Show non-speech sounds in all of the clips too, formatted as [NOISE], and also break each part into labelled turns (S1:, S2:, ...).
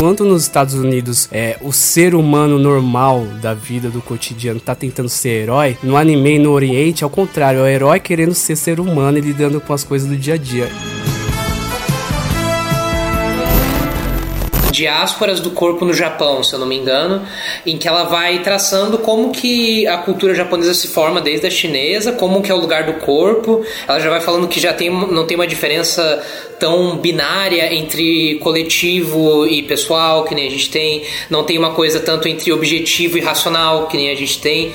S1: Enquanto nos Estados Unidos é, o ser humano normal da vida, do cotidiano, tá tentando ser herói, no anime e no Oriente, ao contrário, é o herói querendo ser ser humano e lidando com as coisas do dia a dia.
S2: Diásporas do corpo no Japão, se eu não me engano, em que ela vai traçando como que a cultura japonesa se forma desde a chinesa, como que é o lugar do corpo. Ela já vai falando que já tem, não tem uma diferença tão binária entre coletivo e pessoal, que nem a gente tem, não tem uma coisa tanto entre objetivo e racional, que nem a gente tem.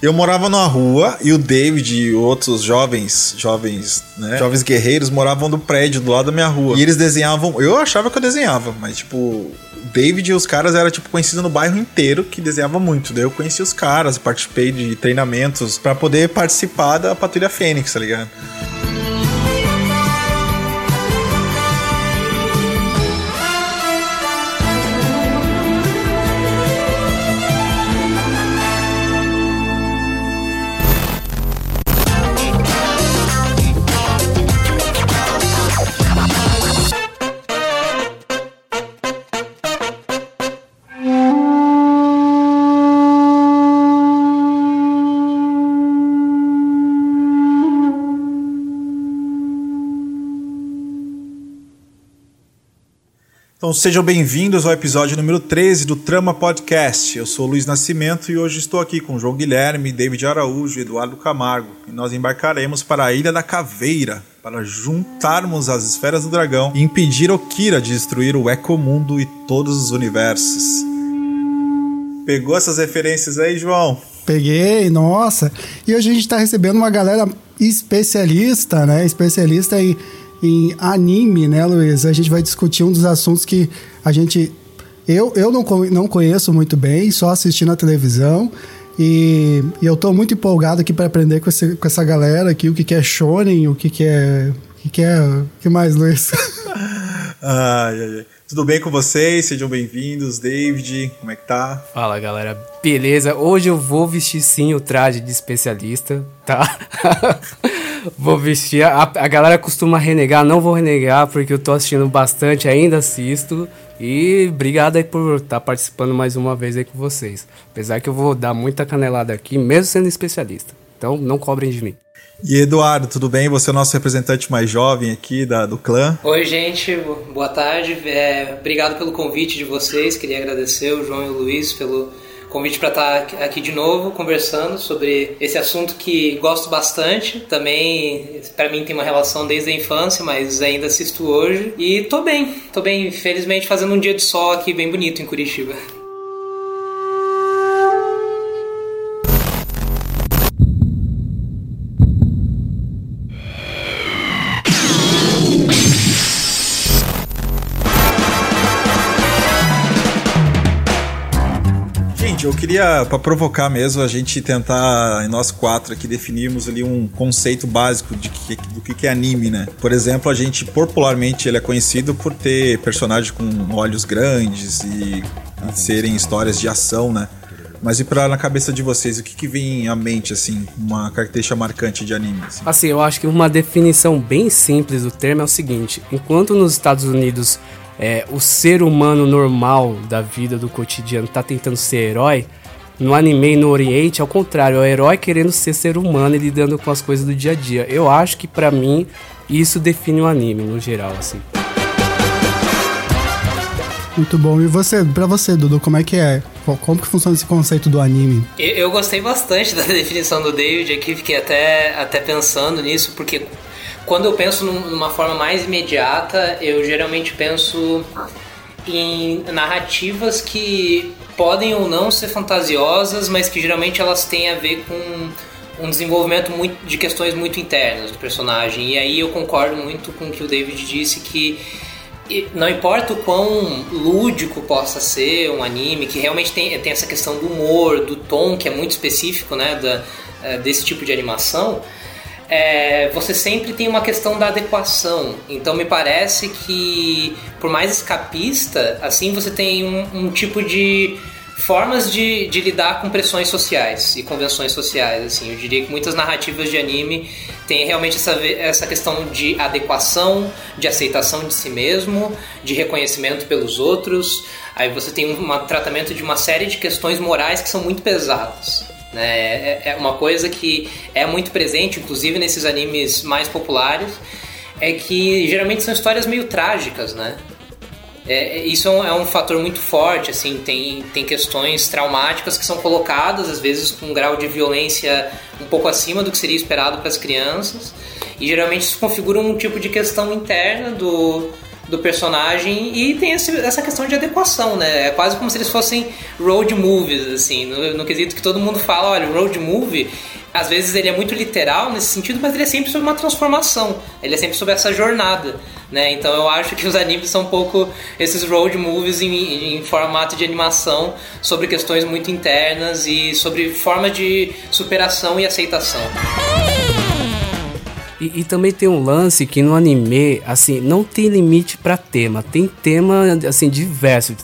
S3: Eu morava numa rua e o David e outros jovens, jovens, né, jovens guerreiros moravam no prédio do lado da minha rua. E eles desenhavam, eu achava que eu desenhava, mas tipo, David e os caras era tipo conhecido no bairro inteiro que desenhava muito. Daí eu conheci os caras, participei de treinamentos para poder participar da Patrulha Fênix, tá ligado? Então sejam bem-vindos ao episódio número 13 do Trama Podcast. Eu sou Luiz Nascimento e hoje estou aqui com João Guilherme, David Araújo e Eduardo Camargo. E nós embarcaremos para a Ilha da Caveira para juntarmos as esferas do dragão e impedir Okira de destruir o Ecomundo e todos os universos. Pegou essas referências aí, João?
S4: Peguei, nossa. E hoje a gente está recebendo uma galera especialista, né? Especialista em em anime, né, Luiz? A gente vai discutir um dos assuntos que a gente. Eu, eu não, não conheço muito bem, só assisti na televisão. E, e eu estou muito empolgado aqui para aprender com, esse, com essa galera aqui o que, que é shonen, o que, que é. O que, que é. O que mais, Luiz? [LAUGHS]
S3: ai, ai. Tudo bem com vocês? Sejam bem-vindos, David. Como é que tá?
S1: Fala, galera. Beleza? Hoje eu vou vestir sim o traje de especialista, tá? [LAUGHS] vou vestir. A, a galera costuma renegar, não vou renegar porque eu tô assistindo bastante, ainda assisto. E obrigado aí por estar tá participando mais uma vez aí com vocês. Apesar que eu vou dar muita canelada aqui, mesmo sendo especialista. Então não cobrem de mim.
S3: E Eduardo, tudo bem? Você é o nosso representante mais jovem aqui da, do clã.
S2: Oi, gente, boa tarde. É, obrigado pelo convite de vocês. Queria agradecer o João e o Luiz pelo convite para estar tá aqui de novo conversando sobre esse assunto que gosto bastante. Também para mim tem uma relação desde a infância, mas ainda assisto hoje e tô bem. Tô bem, felizmente fazendo um dia de sol aqui bem bonito em Curitiba.
S3: Eu queria, para provocar mesmo, a gente tentar, nós quatro aqui, definirmos ali um conceito básico de que, do que é anime, né? Por exemplo, a gente, popularmente, ele é conhecido por ter personagens com olhos grandes e, e serem histórias de ação, né? Mas e pra na cabeça de vocês, o que, que vem à mente, assim, uma característica marcante de anime?
S1: Assim? assim, eu acho que uma definição bem simples do termo é o seguinte: enquanto nos Estados Unidos é, o ser humano normal da vida, do cotidiano, tá tentando ser herói, no anime e no Oriente, ao contrário, é o herói querendo ser ser humano e lidando com as coisas do dia a dia. Eu acho que para mim isso define o anime no geral, assim.
S4: Muito bom. E você, para você, Dudu, como é que é? Como que funciona esse conceito do anime?
S2: Eu, eu gostei bastante [LAUGHS] da definição do David aqui, fiquei até, até pensando nisso, porque quando eu penso numa forma mais imediata, eu geralmente penso em narrativas que podem ou não ser fantasiosas, mas que geralmente elas têm a ver com um desenvolvimento muito, de questões muito internas do personagem. E aí eu concordo muito com o que o David disse que não importa o quão lúdico possa ser um anime, que realmente tem, tem essa questão do humor, do tom que é muito específico né, da, eh, desse tipo de animação, é, você sempre tem uma questão da adequação. Então me parece que, por mais escapista, assim você tem um, um tipo de formas de, de lidar com pressões sociais e convenções sociais. Assim, eu diria que muitas narrativas de anime têm realmente essa, essa questão de adequação, de aceitação de si mesmo, de reconhecimento pelos outros. Aí você tem um tratamento de uma série de questões morais que são muito pesadas. Né? É, é uma coisa que é muito presente, inclusive nesses animes mais populares, é que geralmente são histórias meio trágicas, né? É, isso é um, é um, fator muito forte, assim, tem, tem questões traumáticas que são colocadas, às vezes com um grau de violência um pouco acima do que seria esperado para as crianças, e geralmente isso configura um tipo de questão interna do, do personagem e tem esse, essa questão de adequação, né? É quase como se eles fossem road movies, assim, no, no quesito que todo mundo fala, olha, road movie às vezes ele é muito literal nesse sentido, mas ele é sempre sobre uma transformação, ele é sempre sobre essa jornada, né? Então eu acho que os animes são um pouco esses road movies em, em formato de animação sobre questões muito internas e sobre forma de superação e aceitação.
S1: E, e, também tem um lance que no anime, assim, não tem limite para tema. Tem tema, assim, diverso.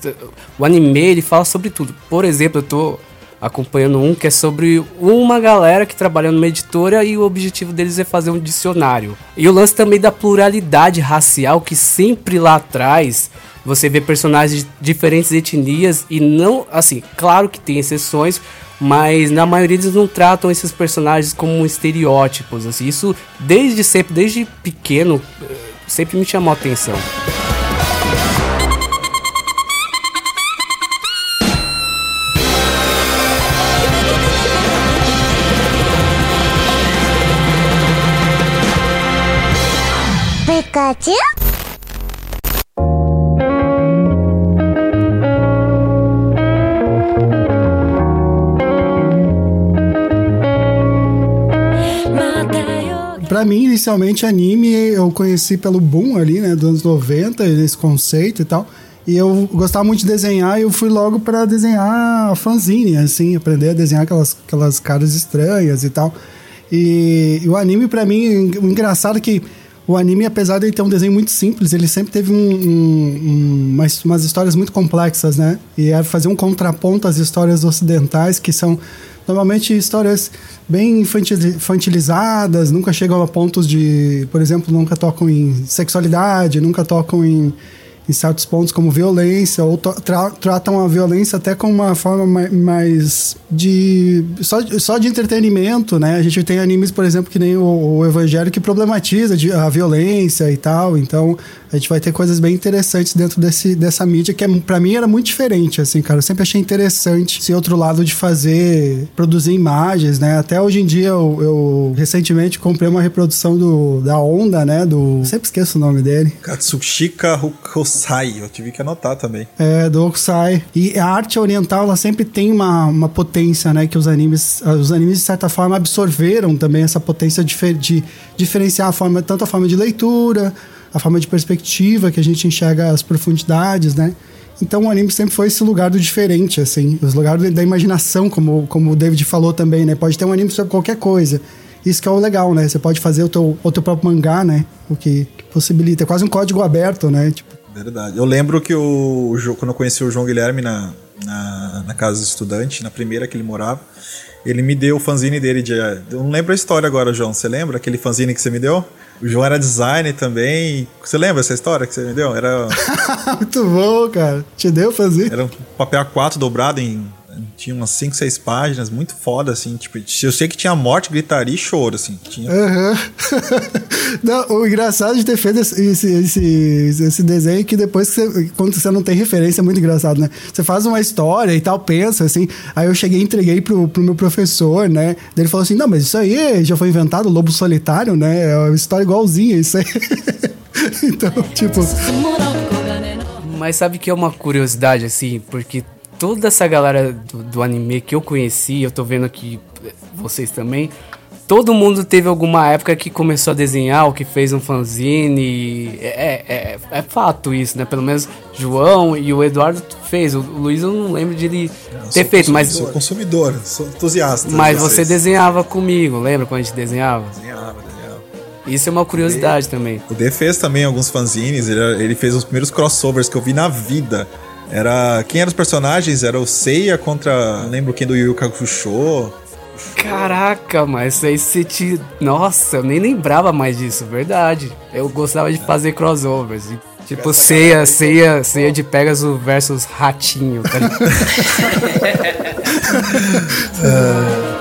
S1: O anime, ele fala sobre tudo. Por exemplo, eu tô acompanhando um que é sobre uma galera que trabalha numa editora e o objetivo deles é fazer um dicionário. E o lance também da pluralidade racial que sempre lá atrás você vê personagens de diferentes etnias e não, assim, claro que tem exceções, mas na maioria eles não tratam esses personagens como estereótipos, assim. Isso desde sempre, desde pequeno, eh, sempre me chamou a atenção. Pikachu?
S4: Pra mim, inicialmente, anime eu conheci pelo boom ali, né, dos anos 90, esse conceito e tal. E eu gostava muito de desenhar e eu fui logo para desenhar fanzine, assim, aprender a desenhar aquelas, aquelas caras estranhas e tal. E, e o anime, para mim, o engraçado é que o anime, apesar de ele ter um desenho muito simples, ele sempre teve um, um, um, umas, umas, histórias muito complexas, né? E é fazer um contraponto às histórias ocidentais, que são normalmente histórias bem infantilizadas, nunca chegam a pontos de, por exemplo, nunca tocam em sexualidade, nunca tocam em em certos pontos como violência, ou tra tratam a violência até como uma forma mais de. só, só de entretenimento, né? A gente tem animes, por exemplo, que nem o, o Evangelho, que problematiza a violência e tal. Então, a gente vai ter coisas bem interessantes dentro desse, dessa mídia, que é, para mim era muito diferente, assim, cara. Eu sempre achei interessante esse outro lado de fazer, produzir imagens, né? Até hoje em dia, eu, eu recentemente comprei uma reprodução do, da Onda, né? Do. sempre esqueço o nome dele.
S3: Katsushika Hokusai. Eu tive que anotar também.
S4: É, do Hokusai. E a arte oriental, ela sempre tem uma, uma potência, né? Que os animes, os animes, de certa forma, absorveram também essa potência de, de diferenciar a forma, tanto a forma de leitura a forma de perspectiva que a gente enxerga as profundidades, né? Então o anime sempre foi esse lugar do diferente, assim, os lugares da imaginação, como, como o David falou também, né? Pode ter um anime sobre qualquer coisa. Isso que é o legal, né? Você pode fazer o teu, o teu próprio mangá, né? O que, que possibilita. É quase um código aberto, né? Tipo...
S3: Verdade. Eu lembro que o, quando eu conheci o João Guilherme na, na, na casa do estudante, na primeira que ele morava, ele me deu o fanzine dele de. Eu não lembro a história agora, João. Você lembra aquele fanzine que você me deu? O João era designer também. Você lembra essa história que você me deu? Era. [LAUGHS]
S4: Muito bom, cara. Te deu fazer?
S3: Era um papel A4 dobrado em tinha umas 5, 6 páginas, muito foda, assim. Tipo, eu sei que tinha morte, gritaria e choro, assim. Tinha...
S4: Uhum. [LAUGHS] não, o engraçado de ter feito esse, esse, esse, desenho é que depois que você, quando você não tem referência, é muito engraçado, né? Você faz uma história e tal, pensa, assim. Aí eu cheguei e entreguei pro, pro meu professor, né? Ele falou assim: não, mas isso aí já foi inventado, Lobo Solitário, né? É uma história igualzinha, isso aí. [LAUGHS] então, tipo.
S1: Mas sabe que é uma curiosidade, assim, porque toda essa galera do, do, anime que eu conheci, eu tô vendo aqui vocês também, todo mundo teve alguma época que começou a desenhar ou que fez um fanzine. É, é, é, fato isso, né? Pelo menos João e o Eduardo fez. O Luiz eu não lembro de ele eu ter feito, mas.
S3: Sou consumidor, sou entusiasta.
S1: Mas você desenhava comigo, lembra quando a gente desenhava?
S3: Desenhava, desenhava.
S1: Isso é uma curiosidade também.
S3: O D fez também alguns fanzines, ele, ele fez os primeiros crossovers que eu vi na vida Era. Quem eram os personagens? Era o Seiya contra. Não lembro quem do Yu Hakusho.
S1: Caraca, mas aí você te. Nossa, eu nem lembrava mais disso, verdade. Eu gostava de fazer crossovers. Tipo, ceia, ceia, ceia de Pegasus versus Ratinho, tá ligado? [LAUGHS] [LAUGHS]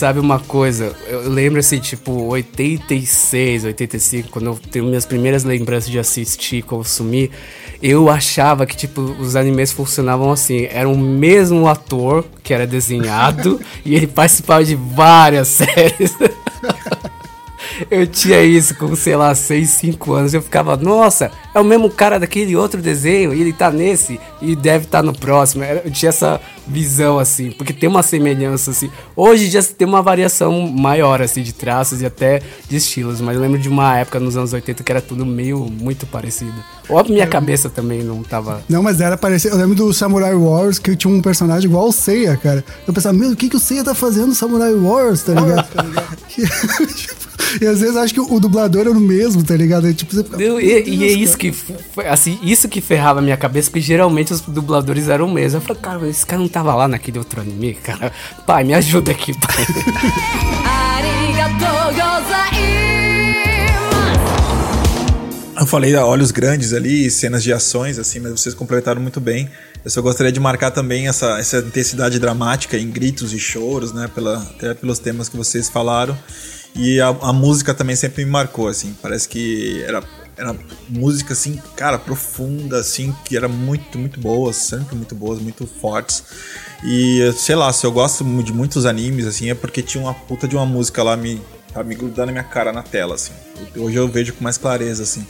S1: sabe uma coisa, eu lembro assim, tipo, 86, 85, quando eu tenho minhas primeiras lembranças de assistir, consumir, eu achava que, tipo, os animes funcionavam assim, era o mesmo ator que era desenhado [LAUGHS] e ele participava de várias [LAUGHS] séries. Eu tinha isso com, sei lá, 6, 5 anos. Eu ficava, nossa, é o mesmo cara daquele outro desenho, e ele tá nesse, e deve estar tá no próximo. Eu tinha essa visão, assim, porque tem uma semelhança, assim. Hoje já tem uma variação maior, assim, de traços e até de estilos, mas eu lembro de uma época nos anos 80 que era tudo meio, muito parecido. Ou minha cabeça também não tava.
S4: Não, mas era parecido. Eu lembro do Samurai Wars que tinha um personagem igual o Seiya, cara. Eu pensava, meu, o que, que o Seiya tá fazendo no Samurai Wars, tá ligado? [LAUGHS] tá ligado? [LAUGHS] E às vezes acho que o dublador era o mesmo, tá ligado? tipo, você
S1: fica, e, e, é isso que assim, isso que ferrava a minha cabeça, porque geralmente os dubladores eram o mesmo. Eu falei, cara, esse cara não tava lá naquele outro anime, cara. [LAUGHS] Pai, me ajuda aqui, pai.
S3: Eu falei a olhos grandes ali, cenas de ações, assim, mas vocês completaram muito bem. Eu só gostaria de marcar também essa, essa intensidade dramática em gritos e choros, né? Pela, até pelos temas que vocês falaram. E a, a, música também sempre me marcou, assim. Parece que era, era música, assim, cara, profunda, assim, que era muito, muito boa, sempre muito boas, muito fortes. E, sei lá, se eu gosto de muitos animes, assim, é porque tinha uma puta de uma música lá me, tá me grudando na minha cara na tela, assim. Hoje eu vejo com mais clareza, assim.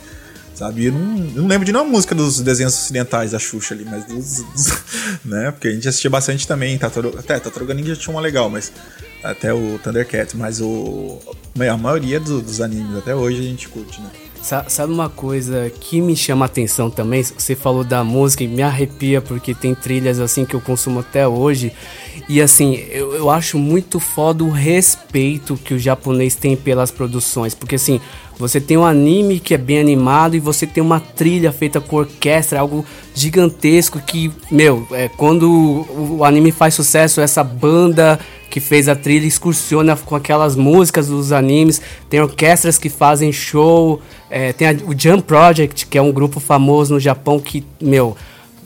S3: Sabe? Eu não, eu não lembro de nenhuma música dos desenhos ocidentais da Xuxa ali, mas dos, dos [LAUGHS] né? Porque a gente assistia bastante também. Tataru, até Tataruga Ninja tinha uma legal, mas até o Thundercat, mas o a maioria do, dos animes até hoje a gente curte, né?
S1: Sabe uma coisa que me chama a atenção também? Você falou da música e me arrepia porque tem trilhas assim que eu consumo até hoje. E assim, eu, eu acho muito foda o respeito que o japonês tem pelas produções. Porque assim, você tem um anime que é bem animado e você tem uma trilha feita com orquestra, algo gigantesco que, meu, é, quando o anime faz sucesso, essa banda que fez a trilha excursiona com aquelas músicas dos animes, tem orquestras que fazem show, é, tem a, o Jump Project, que é um grupo famoso no Japão que, meu,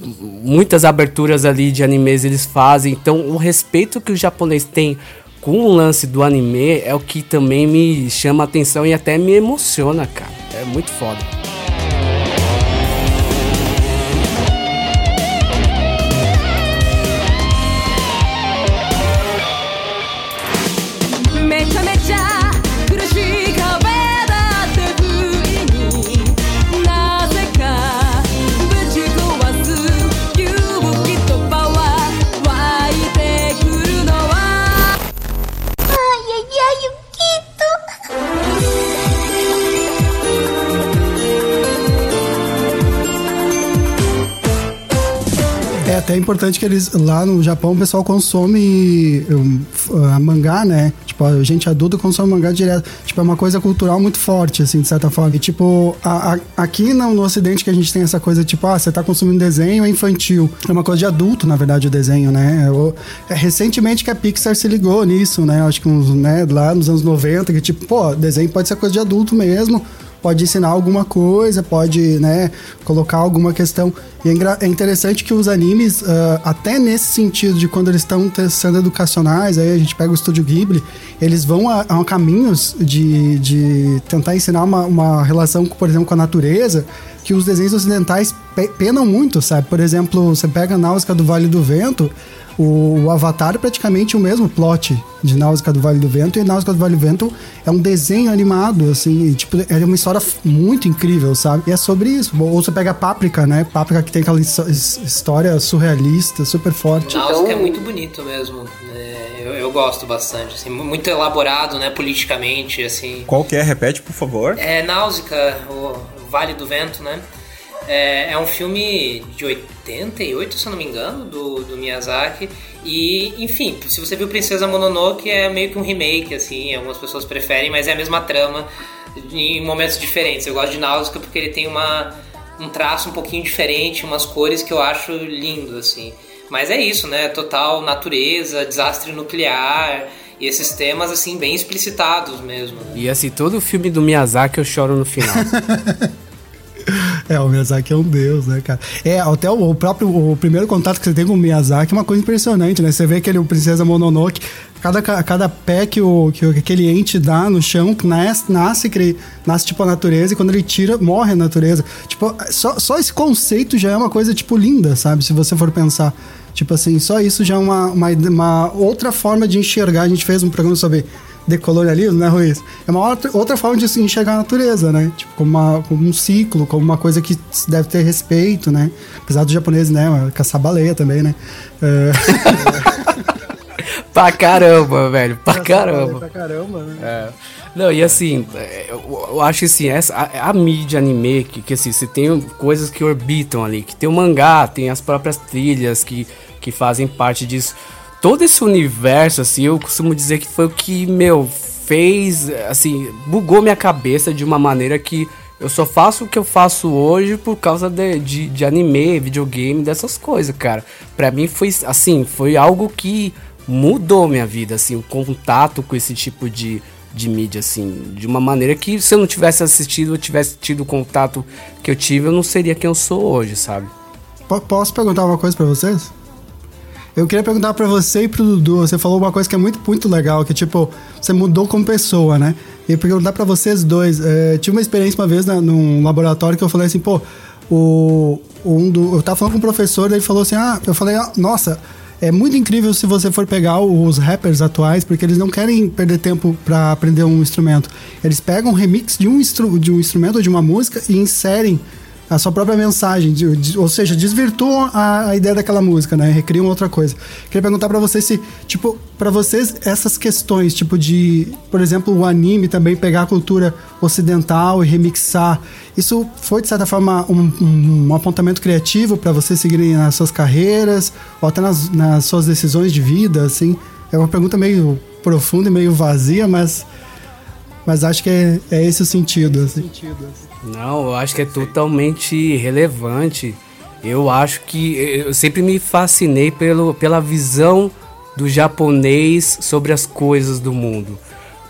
S1: muitas aberturas ali de animes eles fazem, então o respeito que o japonês tem com o lance do anime é o que também me chama atenção e até me emociona, cara. É muito foda.
S4: Até é importante que eles, lá no Japão, o pessoal consome um, a mangá, né? Tipo, a gente adulta consome mangá direto. Tipo, é uma coisa cultural muito forte, assim, de certa forma. E, tipo, a, a, aqui no, no ocidente que a gente tem essa coisa, tipo, ah, você tá consumindo desenho, é infantil. É uma coisa de adulto, na verdade, o desenho, né? É, é recentemente que a Pixar se ligou nisso, né? Acho que uns, né, lá nos anos 90, que tipo, pô, desenho pode ser coisa de adulto mesmo pode ensinar alguma coisa, pode, né, colocar alguma questão. E é, é interessante que os animes, uh, até nesse sentido de quando eles estão sendo educacionais, aí a gente pega o Estúdio Ghibli, eles vão a, a caminhos de, de tentar ensinar uma, uma relação, por exemplo, com a natureza, que os desenhos ocidentais penam muito, sabe? Por exemplo, você pega a Náusea do Vale do Vento, o, o, Avatar é praticamente o mesmo plot de Náusea do Vale do Vento, e Náusea do Vale do Vento é um desenho animado, assim, e, tipo, é uma história muito incrível, sabe? E é sobre isso. Ou você pega Páprica, né? Páprica que tem aquela história surrealista, super forte.
S2: Náusea então... é muito bonito mesmo. É, eu, eu, gosto bastante, assim, muito elaborado, né, politicamente, assim.
S3: Qual que é? Repete, por favor.
S2: É Náusea, o Vale do Vento, né? É, é, um filme de 88, se eu não me engano, do, do Miyazaki. E, enfim, se você viu Princesa Mononoke, é meio que um remake, assim. Algumas pessoas preferem, mas é a mesma trama em momentos diferentes. Eu gosto de Náusea porque ele tem uma, um traço um pouquinho diferente, umas cores que eu acho lindo, assim. Mas é isso, né? Total natureza, desastre nuclear e esses temas, assim, bem explicitados mesmo. Né?
S1: E, assim, todo filme do Miyazaki eu choro no final. [LAUGHS]
S4: É, o Miyazaki é um deus, né, cara? É, até o, próprio o primeiro contato que você tem com o Miyazaki é uma coisa impressionante, né? Você vê aquele o Princesa Mononoke, cada, cada pé que, o, que aquele ente dá no chão, nasce, nasce, nasce tipo a natureza, e quando ele tira, morre a natureza. Tipo, só, só esse conceito já é uma coisa, tipo, linda, sabe? Se você for pensar. Tipo assim, só isso já é uma, uma, uma outra forma de enxergar. A gente fez um programa sobre decolonialismo, né, Ruiz? É uma outra, outra forma de enxergar a natureza, né? Tipo, como, uma, como um ciclo, como uma coisa que deve ter respeito, né? Apesar do japonês, né, caçar baleia também, né? É... [LAUGHS]
S1: pra caramba, velho, pra caramba.
S4: Pra caramba, né?
S1: É. Não, e assim, eu, acho assim, essa, a, a, mídia anime, que, que assim, você tem coisas que orbitam ali, que tem o mangá, tem as próprias trilhas que, que fazem parte disso todo esse universo, assim, eu costumo dizer que foi o que, meu, fez, assim, bugou minha cabeça de uma maneira que eu só faço o que eu faço hoje por causa de, de, de anime, videogame, dessas coisas, cara. Pra mim foi, assim, foi algo que mudou minha vida, assim, o contato com esse tipo de, de mídia, assim, de uma maneira que se eu não tivesse assistido, ou tivesse tido o contato que eu tive, eu não seria quem eu sou hoje, sabe?
S4: P posso perguntar uma coisa para vocês? Eu queria perguntar para você e pro Dudu, você falou uma coisa que é muito, muito legal, que tipo, você mudou como pessoa, né? E perguntar para vocês dois, é, tive uma experiência uma vez num laboratório que eu falei assim, pô, o, um do, eu tava falando com um professor, ele falou assim, ah, eu falei, ah, nossa, é muito incrível se você for pegar os rappers atuais, porque eles não querem perder tempo para aprender um instrumento. Eles pegam um remix de um, de um instrumento ou de uma música e inserem a sua própria mensagem, ou seja, desvirtuam a, a, ideia daquela música, né? Recriam outra coisa. Queria perguntar para vocês se, tipo, para vocês essas questões, tipo de, por exemplo, o anime também pegar a cultura ocidental e remixar, isso foi de certa forma um, um, um apontamento criativo para vocês seguirem nas suas carreiras ou até nas, nas suas decisões de vida, assim? É uma pergunta meio profunda e meio vazia, mas mas acho que é, é esse o sentido. Assim.
S1: Não, eu acho que é totalmente relevante. Eu acho que eu sempre me fascinei pelo, pela visão do japonês sobre as coisas do mundo.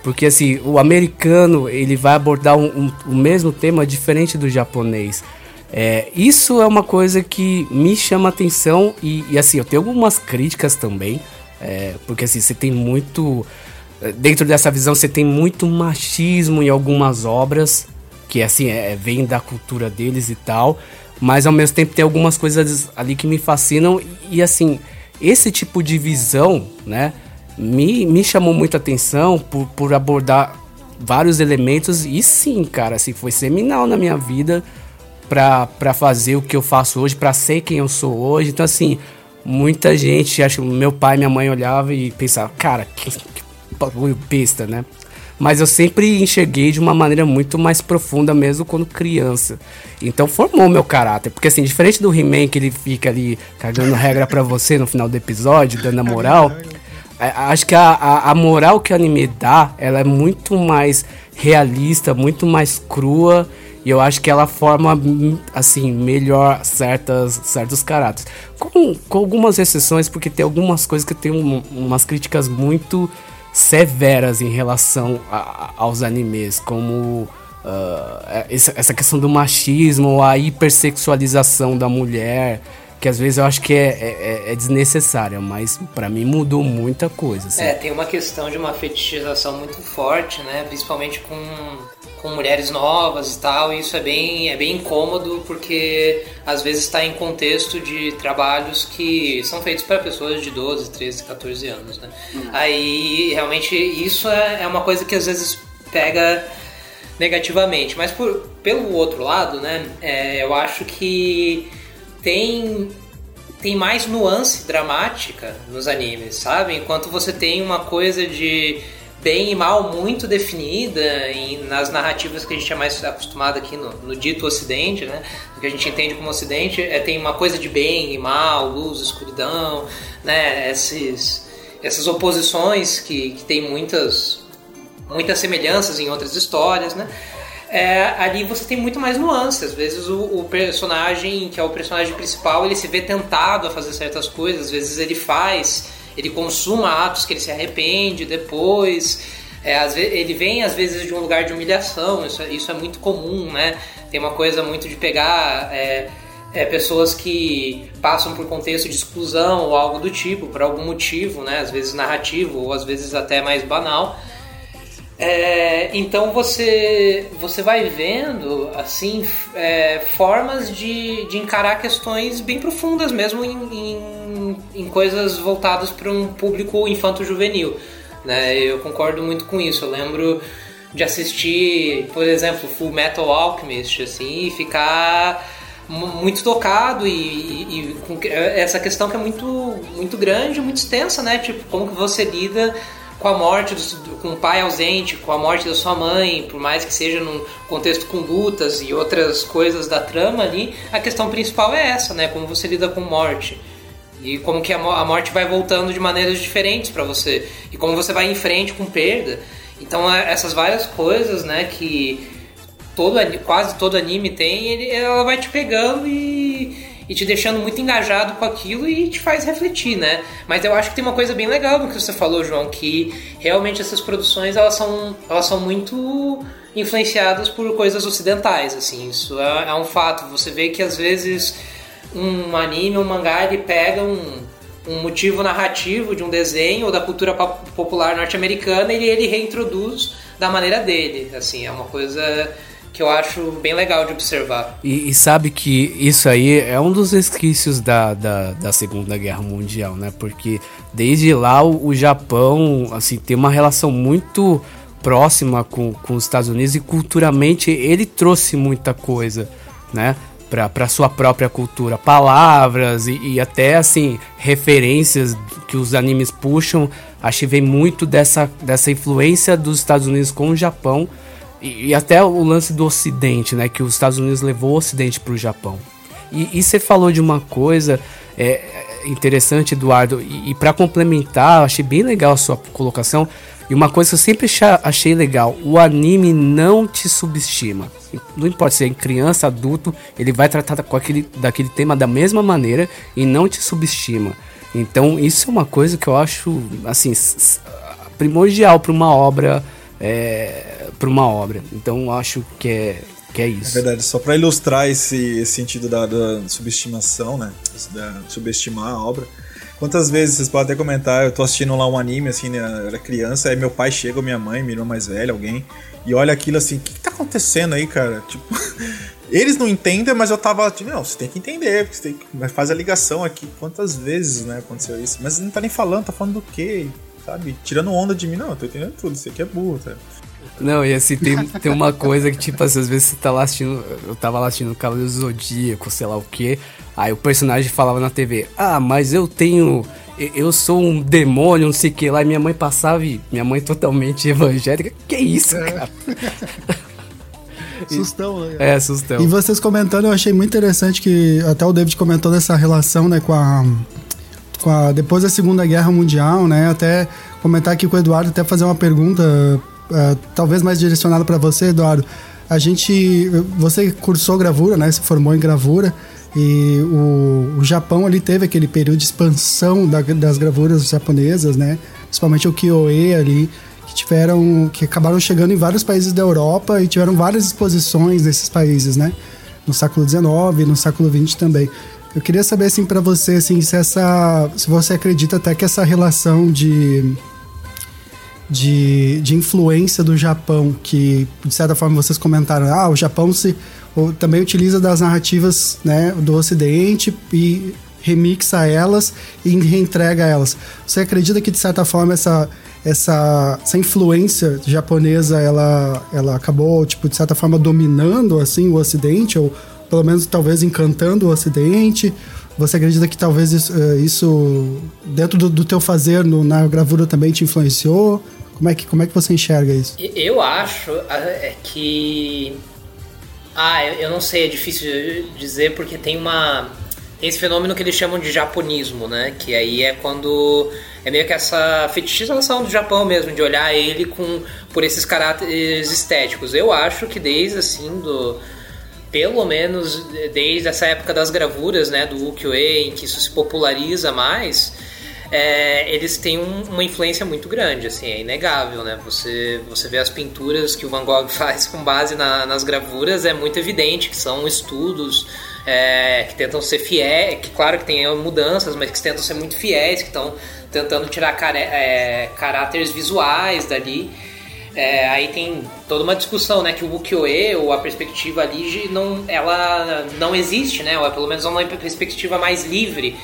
S1: Porque assim, o americano ele vai abordar um, um, o mesmo tema diferente do japonês. É, isso é uma coisa que me chama atenção e, e assim, eu tenho algumas críticas também. É, porque assim, você tem muito dentro dessa visão você tem muito machismo em algumas obras, que assim, é, vem da cultura deles e tal, mas ao mesmo tempo tem algumas coisas ali que me fascinam e assim, esse tipo de visão, né, me, me chamou muita atenção por, por abordar vários elementos e sim, cara, assim, foi seminal na minha vida para fazer o que eu faço hoje, para ser quem eu sou hoje. Então assim, muita gente, acho meu pai e minha mãe olhava e pensava, cara, que, que besta, né? Mas eu sempre enxerguei de uma maneira muito mais profunda mesmo quando criança. Então formou meu caráter. Porque assim, diferente do He-Man que ele fica ali cagando regra para você no final do episódio, dando a moral. É, acho que a, a, a, moral que o anime dá, ela é muito mais realista, muito mais crua. E eu acho que ela forma, assim, melhor certas, certos caráteres. Com, com algumas exceções, porque tem algumas coisas que tem um, umas críticas muito severas em relação a, aos animes, como uh, essa questão do machismo, a hipersexualização da mulher, que às vezes eu acho que é, é, é desnecessária, mas para mim mudou muita coisa. Assim.
S2: É, tem uma questão de uma fetichização muito forte, né? Principalmente com, com mulheres novas e tal, e isso é bem, é bem incômodo porque às vezes está em contexto de trabalhos que são feitos para pessoas de 12, 13, 14 anos, né? Uhum. Aí realmente isso é, é uma coisa que às vezes pega negativamente, mas por, pelo outro lado, né, é, eu acho que tem tem mais nuance dramática nos animes, sabe? Enquanto você tem uma coisa de bem e mal muito definida nas narrativas que a gente é mais acostumado aqui no, no dito Ocidente, né? O que a gente entende como Ocidente é tem uma coisa de bem e mal, luz, escuridão, né? Esses, essas oposições que, que tem muitas muitas semelhanças em outras histórias, né? É, ali você tem muito mais nuances. Às vezes o, o, personagem, que é o personagem principal, ele se vê tentado a fazer certas coisas, às vezes ele faz ele consuma atos que ele se arrepende depois. É, às vezes, ele vem às vezes de um lugar de humilhação, isso, é, isso é muito comum, né? Tem uma coisa muito de pegar é, é, pessoas que passam por contexto de exclusão ou algo do tipo, por algum motivo, né? Às vezes narrativo ou às vezes até mais banal. É, então você você vai vendo assim é, formas de, de encarar questões bem profundas mesmo em, em, em coisas voltadas para um público infanto-juvenil. Né? Eu concordo muito com isso. Eu lembro de assistir, por exemplo, Full Metal Alchemist assim, e ficar muito tocado e, e, e, com essa questão que é muito muito grande, muito extensa, né? Tipo, como que você lida com a morte, do, com o pai ausente, com a morte da sua mãe, por mais que seja num contexto com lutas e outras coisas da trama ali, a questão principal é essa, né? Como você lida com morte. E como que a, morte vai voltando de maneiras diferentes para você. E como você vai em frente com perda. Então é, essas várias coisas, né, que todo, quase todo anime tem, ele, ela vai te pegando e e te deixando muito engajado com aquilo e te faz refletir, né? Mas eu acho que tem uma coisa bem legal no que você falou, João, que realmente essas produções elas são, elas são muito influenciadas por coisas ocidentais, assim, isso é, é um fato. Você vê que às vezes um anime, um mangá, ele pega um, um motivo narrativo de um desenho ou da cultura popular norte-americana e ele reintroduz da maneira dele, assim, é uma coisa que eu acho bem legal de observar.
S1: E, e, sabe que isso aí é um dos resquícios da, da, da, Segunda Guerra Mundial, né? Porque desde lá o, o, Japão assim, tem uma relação muito próxima com, com os Estados Unidos e culturalmente ele trouxe muita coisa, né? Para sua própria cultura, palavras e, e, até assim referências que os animes puxam, acho que vem muito dessa, dessa influência dos Estados Unidos com o Japão e, e, até o lance do Ocidente, né? Que os Estados Unidos levou o Ocidente para o Japão. E, e, você falou de uma coisa é, interessante, Eduardo, e, e para complementar, achei bem legal a sua colocação. E uma coisa que eu sempre achei legal: o anime não te subestima. Não importa se é criança, adulto, ele vai tratar com aquele, daquele tema da mesma maneira e não te subestima. Então, isso é uma coisa que eu acho assim primordial para uma obra é, para uma obra. Então acho que é, que é isso.
S3: É verdade, só para ilustrar esse, esse sentido da, da, subestimação, né? Da subestimar a obra. Quantas vezes vocês podem até comentar, eu tô assistindo lá um anime, assim, né? Eu era criança, aí meu pai chega, minha mãe, minha irmã mais velha, alguém, e olha aquilo assim, o que, que tá acontecendo aí, cara? [LAUGHS] Tipo, eles não entendem, mas eu tava, tipo, não, você tem que entender, você tem que, faz a ligação aqui. Quantas vezes, né, aconteceu isso? Mas não tá nem falando, tá falando do quê? sabe? Tirando onda de mim, não, eu tô entendendo tudo, isso aqui é burro, sabe?
S1: Não, e assim, tem, tem uma coisa que, tipo, assim, às vezes você tá lá assistindo. Eu tava lá assistindo Cavaleiro do Zodíaco, sei lá o que. Aí o personagem falava na TV: Ah, mas eu tenho. Eu sou um demônio, não sei o que lá. E minha mãe passava e minha mãe totalmente [LAUGHS] evangélica. Que isso, é. cara? [LAUGHS]
S4: Sustão, né?
S1: É, sustão.
S4: E vocês comentando, eu achei muito interessante que até o David comentou dessa relação, né, com a a, depois da Segunda Guerra Mundial, né? Até comentar aqui com o Eduardo, até fazer uma pergunta, uh, talvez mais direcionada para você, Eduardo. A gente, você cursou gravura, né? Se formou em gravura e o, o Japão ali teve aquele período de expansão da, das gravuras japonesas, né? Principalmente o Kyoe ali, que tiveram, que acabaram chegando em vários países da Europa e tiveram várias exposições nesses países, né? No século XIX, no século XX também. Eu queria saber assim para você assim se essa se você acredita até que essa relação de de, de influência do Japão, que de certa forma vocês comentaram, ah, o Japão se ou, também utiliza das narrativas né, do Ocidente e remixa elas e reentrega elas. Você acredita que de certa forma essa essa, essa influência japonesa ela, ela acabou tipo de certa forma dominando assim o Ocidente ou pelo menos talvez encantando o Ocidente você acredita que talvez isso, eh, isso dentro do, do teu fazer no, na gravura também te influenciou? Como é, que, como é que você enxerga isso?
S2: Eu acho é que. Ah, eu não sei, é difícil dizer porque tem uma. Tem esse fenômeno que eles chamam de japonismo, né? Que aí é quando. É meio que essa fetichização do Japão mesmo, de olhar ele com por esses caráteres estéticos. Eu acho que desde assim do pelo menos desde essa época das gravuras, né, do ukiyo-e, em que isso se populariza mais, é, eles têm um, uma influência muito grande, assim, é inegável, né? Você, você vê as pinturas que o Van Gogh [LAUGHS] faz com base na, nas gravuras, é muito evidente que são estudos é, que tentam ser fiéis, que claro que tem mudanças, mas que tentam ser muito fiéis, que estão tentando tirar é, caráteres visuais dali. É, aí tem toda uma discussão, né, que o ukiyo-e, ou a perspectiva ali, não, ela não existe, né, ou é pelo menos uma perspectiva mais livre.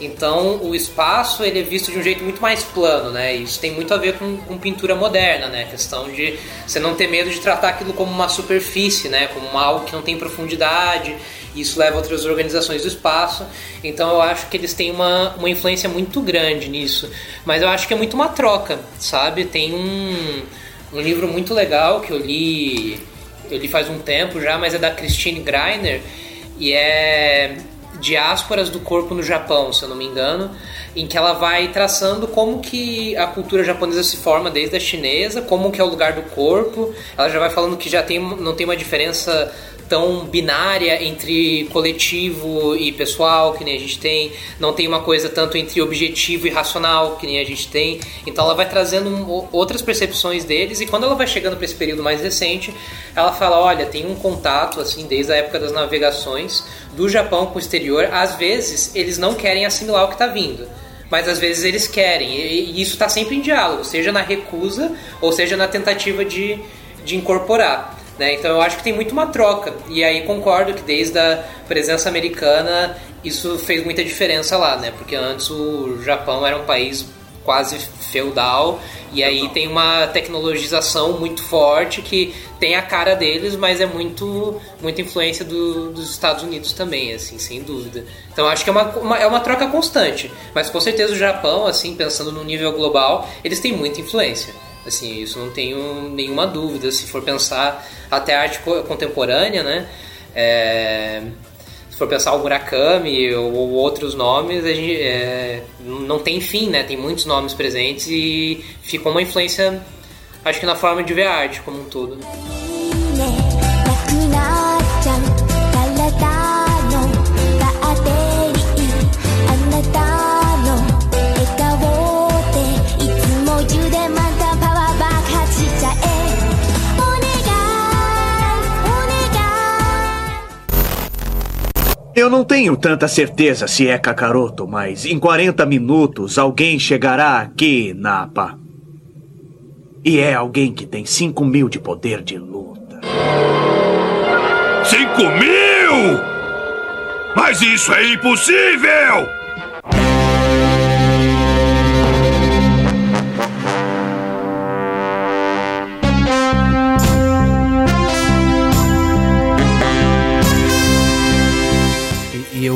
S2: Então o espaço ele é visto de um jeito muito mais plano, né? Isso tem muito a ver com, com pintura moderna, né? A questão de você não ter medo de tratar aquilo como uma superfície, né? Como algo que não tem profundidade. Isso leva outras organizações do espaço. Então eu acho que eles têm uma, uma influência muito grande nisso. Mas eu acho que é muito uma troca, sabe? Tem um um livro muito legal que eu li, eu li faz um tempo já, mas é da Christine Greiner e é Diásporas do Corpo no Japão, se eu não me engano, em que ela vai traçando como que a cultura japonesa se forma desde a chinesa, como que é o lugar do corpo. Ela já vai falando que já tem, não tem uma diferença tão binária entre coletivo e pessoal, que nem a gente tem, não tem uma coisa tanto entre objetivo e racional, que nem a gente tem. Então ela vai trazendo outras percepções deles e quando ela vai chegando para esse período mais recente, ela fala: olha, tem um contato, assim, desde a época das navegações do Japão com o exterior, às vezes eles não querem assimilar o que está vindo mas às vezes eles querem, e isso está sempre em diálogo, seja na recusa ou seja na tentativa de, de incorporar. Né? Então eu acho que tem muito uma troca. E aí concordo que desde a presença americana isso fez muita diferença lá, né? Porque antes o Japão era um país quase feudal e aí tem uma tecnologização muito forte que tem a cara deles, mas é muito muita influência do, dos Estados Unidos também, assim, sem dúvida. Então acho que é uma, uma, é uma troca constante, mas com certeza o Japão, assim, pensando no nível global, eles têm muita influência. Assim, isso não tenho nenhuma dúvida. Se for pensar até a arte contemporânea, né? É, se for pensar o Murakami ou, ou outros nomes, a gente, é, não tem fim, né? Tem muitos nomes presentes e ficou uma influência, acho que na forma de ver a arte como um todo.
S5: Eu não tenho tanta certeza se é Kakaroto, mas em 40 minutos alguém chegará aqui, Napa. E é alguém que tem 5 mil de poder de luta.
S6: 5 mil? Mas isso é impossível!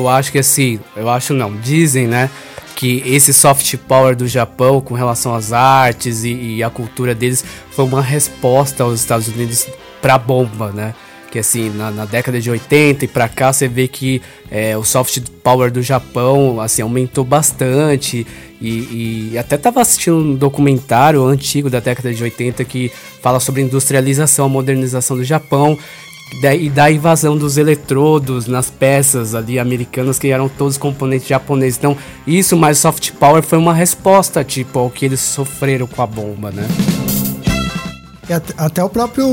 S1: Eu acho que assim, eu acho não, dizem, né, que esse soft power do Japão com relação às artes e, e a cultura deles foi uma resposta aos Estados Unidos para a bomba, né? Que assim, na, na, década de 80 e para cá você vê que é, o soft power do Japão assim, aumentou bastante. E, e até estava assistindo um documentário antigo da década de 80 que fala sobre industrialização, modernização do Japão e da invasão dos eletrodos nas peças ali americanas que eram todos componentes japoneses. Então, isso mais soft power foi uma resposta, tipo, ao que eles sofreram com a bomba, né?
S4: Até o próprio.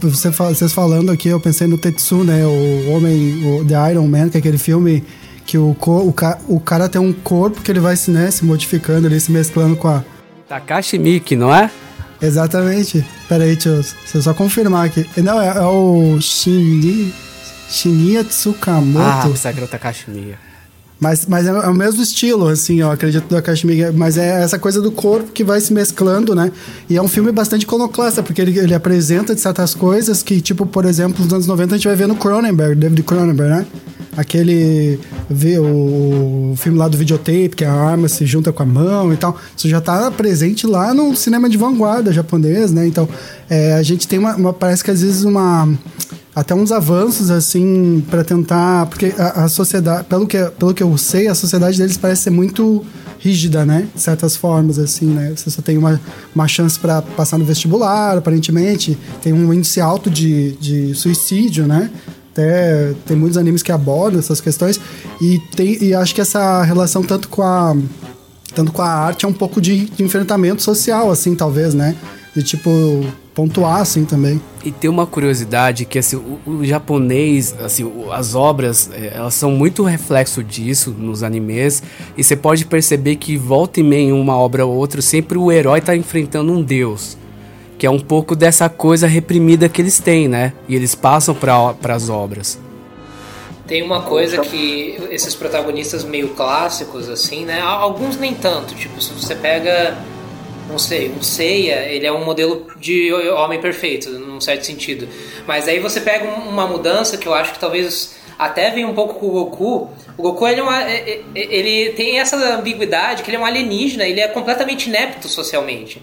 S4: Vocês falando aqui, eu pensei no Tetsu, né? O Homem. O The Iron Man, que é aquele filme que o, o, o cara tem um corpo que ele vai né, se modificando ali, se mesclando com a.
S1: Takashi Miki, não é?
S4: Exatamente. Pera aí, deixa eu, deixa eu só confirmar aqui. Não, é, é o Shinji, Shinya Tsukamoto.
S1: Ah, pensava que era o Takashi Miya.
S4: Mas, mas é, é o mesmo estilo, assim, eu acredito, do Akashi Miike. Mas é essa coisa do corpo que vai se mesclando, né? E é um filme bastante iconoclasta, porque ele, ele apresenta de certas coisas que, tipo, por exemplo, nos anos 90 a gente vai ver no Cronenberg, David Cronenberg, né? Aquele. O filme lá do videotape, que a arma se junta com a mão e tal. Isso já tá presente lá no cinema de vanguarda japonês, né? Então, é, a gente tem uma, uma. Parece que às vezes uma até uns avanços assim para tentar porque a, a, sociedade pelo que pelo que eu sei a sociedade deles parece ser muito rígida né de certas formas assim né você só tem uma, uma chance para passar no vestibular aparentemente tem um índice alto de, de suicídio né até tem muitos animes que abordam essas questões e tem e acho que essa relação tanto com a tanto com a arte é um pouco de, de enfrentamento social assim talvez né de tipo pontuar assim também.
S1: E tem uma curiosidade que assim, o, o japonês, assim, o, as obras, é, elas são muito reflexo disso nos animes, e você pode perceber que volta e meia em uma obra ou outra, sempre o herói está enfrentando um deus, que é um pouco dessa coisa reprimida que eles têm, né? E eles passam para as obras.
S2: Tem uma coisa que esses protagonistas meio clássicos assim, né? Alguns nem tanto, tipo, se você pega não sei, um Seiya, ele é um modelo de homem perfeito, num certo sentido. Mas aí você pega uma mudança que eu acho que talvez até vem um pouco com o Goku. O Goku ele, é uma, ele tem essa ambiguidade que ele é um alienígena, ele é completamente inepto socialmente.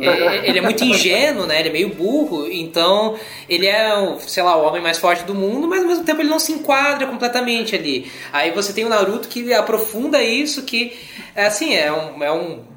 S2: É, [LAUGHS] ele é muito ingênuo, né? Ele é meio burro, então ele é, sei lá, o homem mais forte do mundo, mas ao mesmo tempo ele não se enquadra completamente ali. Aí você tem o Naruto que aprofunda isso, que assim é um, é um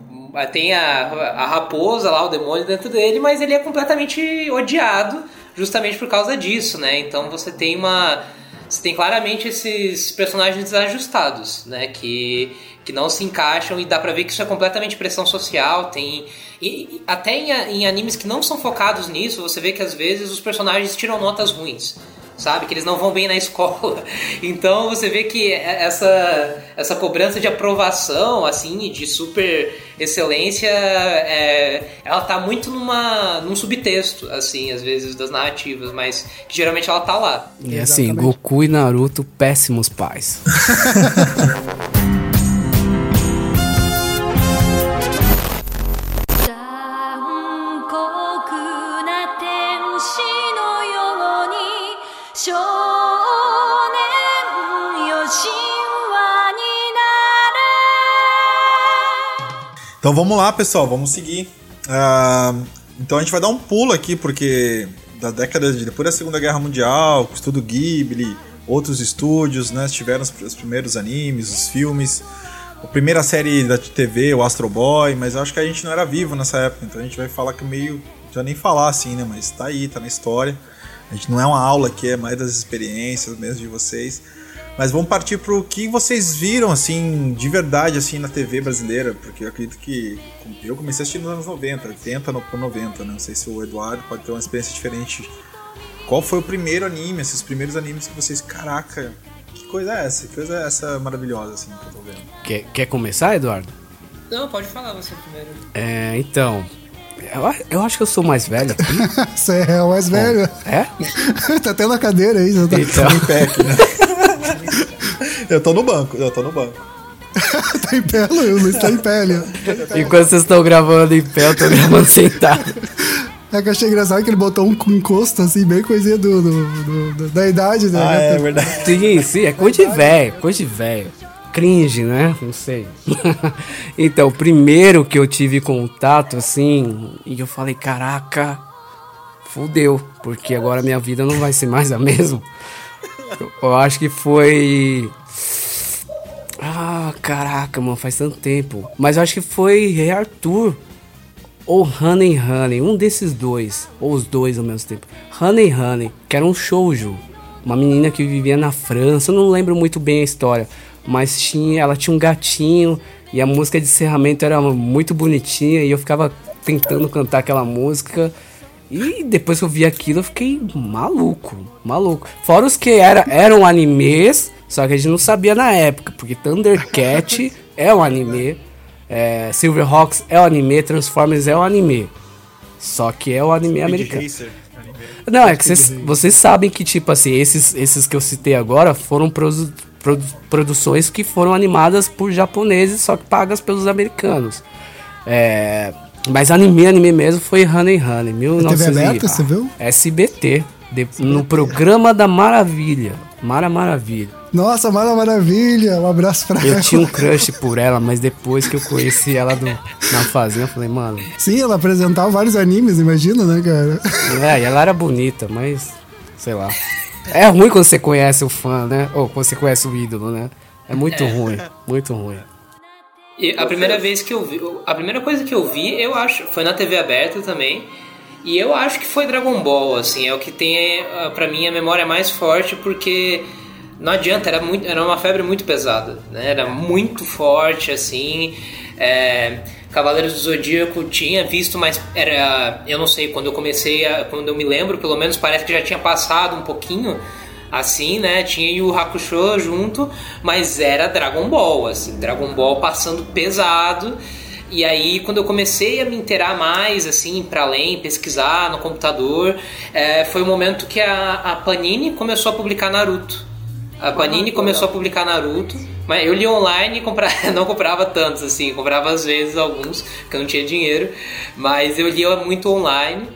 S2: tem a, a raposa lá, o demônio dentro dele, mas ele é completamente odiado justamente por causa disso, né? Então você tem uma você tem claramente esses personagens desajustados, né? Que, que não se encaixam e dá pra ver que isso é completamente pressão social. Tem e, até em, em animes que não são focados nisso, você vê que às vezes os personagens tiram notas ruins sabe? Que eles não vão bem na [LAUGHS] escola. Então você vê que essa, essa cobrança de aprovação, assim, de super excelência, é, ela tá muito numa, num subtexto, assim, às vezes, das narrativas, mas que geralmente ela tá lá.
S1: E assim, Goku e Naruto, péssimos pais. [LAUGHS]
S3: Então vamos lá, pessoal, vamos seguir. Uh, então a gente vai dar um pulo aqui, porque da década de depois da Segunda Guerra Mundial, o estudo Ghibli, outros estúdios, né, tiveram os, os, primeiros animes, os filmes, a primeira série da TV, o Astro Boy, mas eu acho que a gente não era vivo nessa época, então a gente vai falar que meio, já nem falar assim, né, mas tá aí, tá na história. A gente não é uma aula aqui, é mais das experiências mesmo de vocês. Mas vamos partir pro que vocês viram, assim, de verdade, assim, na TV brasileira, porque eu acredito que eu comecei a assistir nos anos 90, 80 no, 90, né? Não sei se o Eduardo pode ter uma experiência diferente. Qual foi o primeiro anime, esses primeiros animes que vocês, caraca, que coisa é essa? Que coisa é essa maravilhosa, assim, que eu tô vendo?
S1: Quer, quer começar, Eduardo?
S2: Não, pode falar você primeiro.
S1: É, então, eu, eu, acho que eu sou mais velho aqui. [LAUGHS]
S4: Você é o mais velho.
S1: É? [LAUGHS]
S4: tá tendo a cadeira aí, já tá
S3: então... em pé aqui, né? [LAUGHS] eu tô no banco, eu tô no banco. [LAUGHS]
S4: tá em pé, o Luiz tá em pé ali.
S1: Enquanto vocês estão gravando em pé, eu tô gravando sentado. [LAUGHS]
S4: É que eu achei engraçado que ele botou um encosto, assim, bem coisinha do, do, do da idade, né?
S3: Ah, é verdade.
S1: Sim, sim, é coisa de velho, coisa de velho. Cringe, né? Não sei. [LAUGHS] então, o primeiro que eu tive contato, assim, e eu falei, caraca, fudeu, porque agora minha vida não vai ser mais a mesma. Eu acho que foi. Ah, caraca, mano, faz tanto tempo. Mas eu acho que foi Rei Arthur. Ou Honey Honey, um desses dois. Ou os dois ao mesmo tempo. Honey Honey, que era um shoujo. Uma menina que vivia na França, eu não lembro muito bem a história. Mas tinha, ela tinha um gatinho e a música de encerramento era muito bonitinha e eu ficava tentando cantar aquela música. E depois que eu vi aquilo, eu fiquei maluco, maluco. Fora os que era, eram animes, só que a gente não sabia na época, porque Thundercat [LAUGHS] é um anime, é, Silverhawks é um anime, Transformers é um anime. Só que é o anime
S3: Speed
S1: americano.
S3: Racer. anime.
S1: Não, é que vocês vocês sabem que, tipo assim, esses, esses que eu citei agora foram produ- produ- produções que foram animadas por japoneses, só que pagas pelos americanos. É, mas anime, anime mesmo foi Honey Honey, 1900
S4: TV aberta, você viu?
S1: SBT, de- no programa da Maravilha. Mara Maravilha.
S4: Nossa, Mara Maravilha. Um abraço pra
S1: Eu
S4: ela.
S1: tinha um [LAUGHS] crush por ela, mas depois que eu conheci ela do- na fazenda, eu falei, mano.
S4: Sim, ela apresentava vários animes, imagina, né, cara? [LAUGHS]
S1: É, e ela era bonita, mas. Sei lá. É ruim quando você conhece o fã, né? Ou quando você conhece o ídolo, né? É muito ruim, muito ruim.
S2: E a primeira vez que eu vi, a primeira coisa que eu vi, eu acho, foi na TV aberta também. E eu acho que foi Dragon Ball, assim, é o que tem ah, pra mim a memória mais forte porque não adianta, era muito, era uma febre muito pesada, né? Era muito forte assim. É, Cavaleiros do Zodíaco tinha visto, mas era, eu não sei, quando eu comecei, a, quando eu me lembro, pelo menos parece que já tinha passado um pouquinho assim, né? Tinha Yu Hakusho junto, mas era Dragon Ball, assim, Dragon Ball passando pesado. E aí, quando eu comecei a me inteirar mais, assim, para além, pesquisar no computador, é, foi o momento que a, a Panini começou a publicar Naruto. A Panini começou a publicar Naruto, mas eu li online e comprava, [LAUGHS] não comprava tantos, assim, comprava às vezes alguns, porque eu não tinha dinheiro, mas eu lia muito online.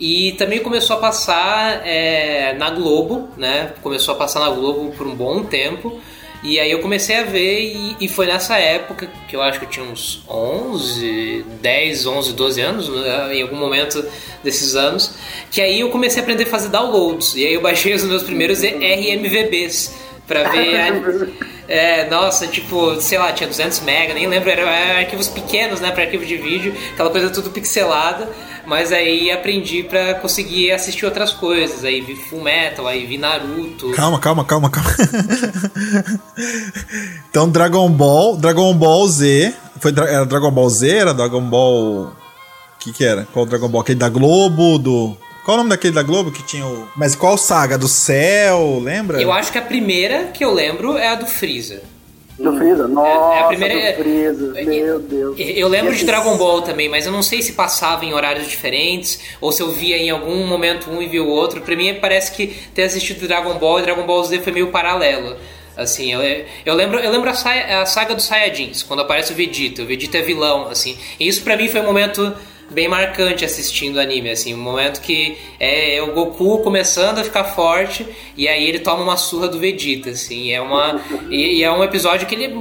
S2: E também começou a passar é, na Globo, né? Começou a passar na Globo por um bom tempo. E aí eu comecei a ver e, e foi nessa época que eu acho que eu tinha uns 11, 10, 11, 12 anos, né, em algum momento desses anos, que aí eu comecei a aprender a fazer downloads. E aí eu baixei os meus primeiros RMVBs pra ver... [LAUGHS] É, nossa, tipo, sei lá, tinha 200 mega, nem lembro, eram arquivos pequenos, né, para arquivo de vídeo, aquela coisa tudo pixelada, mas aí aprendi pra conseguir assistir outras coisas, aí vi Full Metal, aí vi Naruto.
S3: Calma, calma, calma, calma. [LAUGHS] então, Dragon Ball, Dragon Ball Z, foi era Dragon Ball Z, era Dragon Ball que que era? Qual Dragon Ball? Aquele da Globo, do Qual o nome daquele da Globo que tinha o Mas qual saga do céu, lembra?
S2: Eu acho que a primeira que eu lembro é a do Freeza.
S7: Do Freeza? Nossa,
S2: é a primeira-
S7: do Freeza.
S2: é-
S7: Meu Deus.
S2: Eu lembro de Dragon Ball também, mas eu não sei se passava em horários diferentes ou se eu via em algum momento um e via o outro. Pra mim parece que ter assistido Dragon Ball e Dragon Ball Z foi meio paralelo. Assim, eu, eu lembro, eu lembro a, saia- a saga dos Saiyajins, quando aparece o Vegeta. O Vegeta é vilão, assim. E isso pra mim foi um momento bem marcante assistindo o anime, assim, um momento que é o Goku começando a ficar forte e aí ele toma uma surra do Vegeta, assim, e é uma e, e é um episódio que ele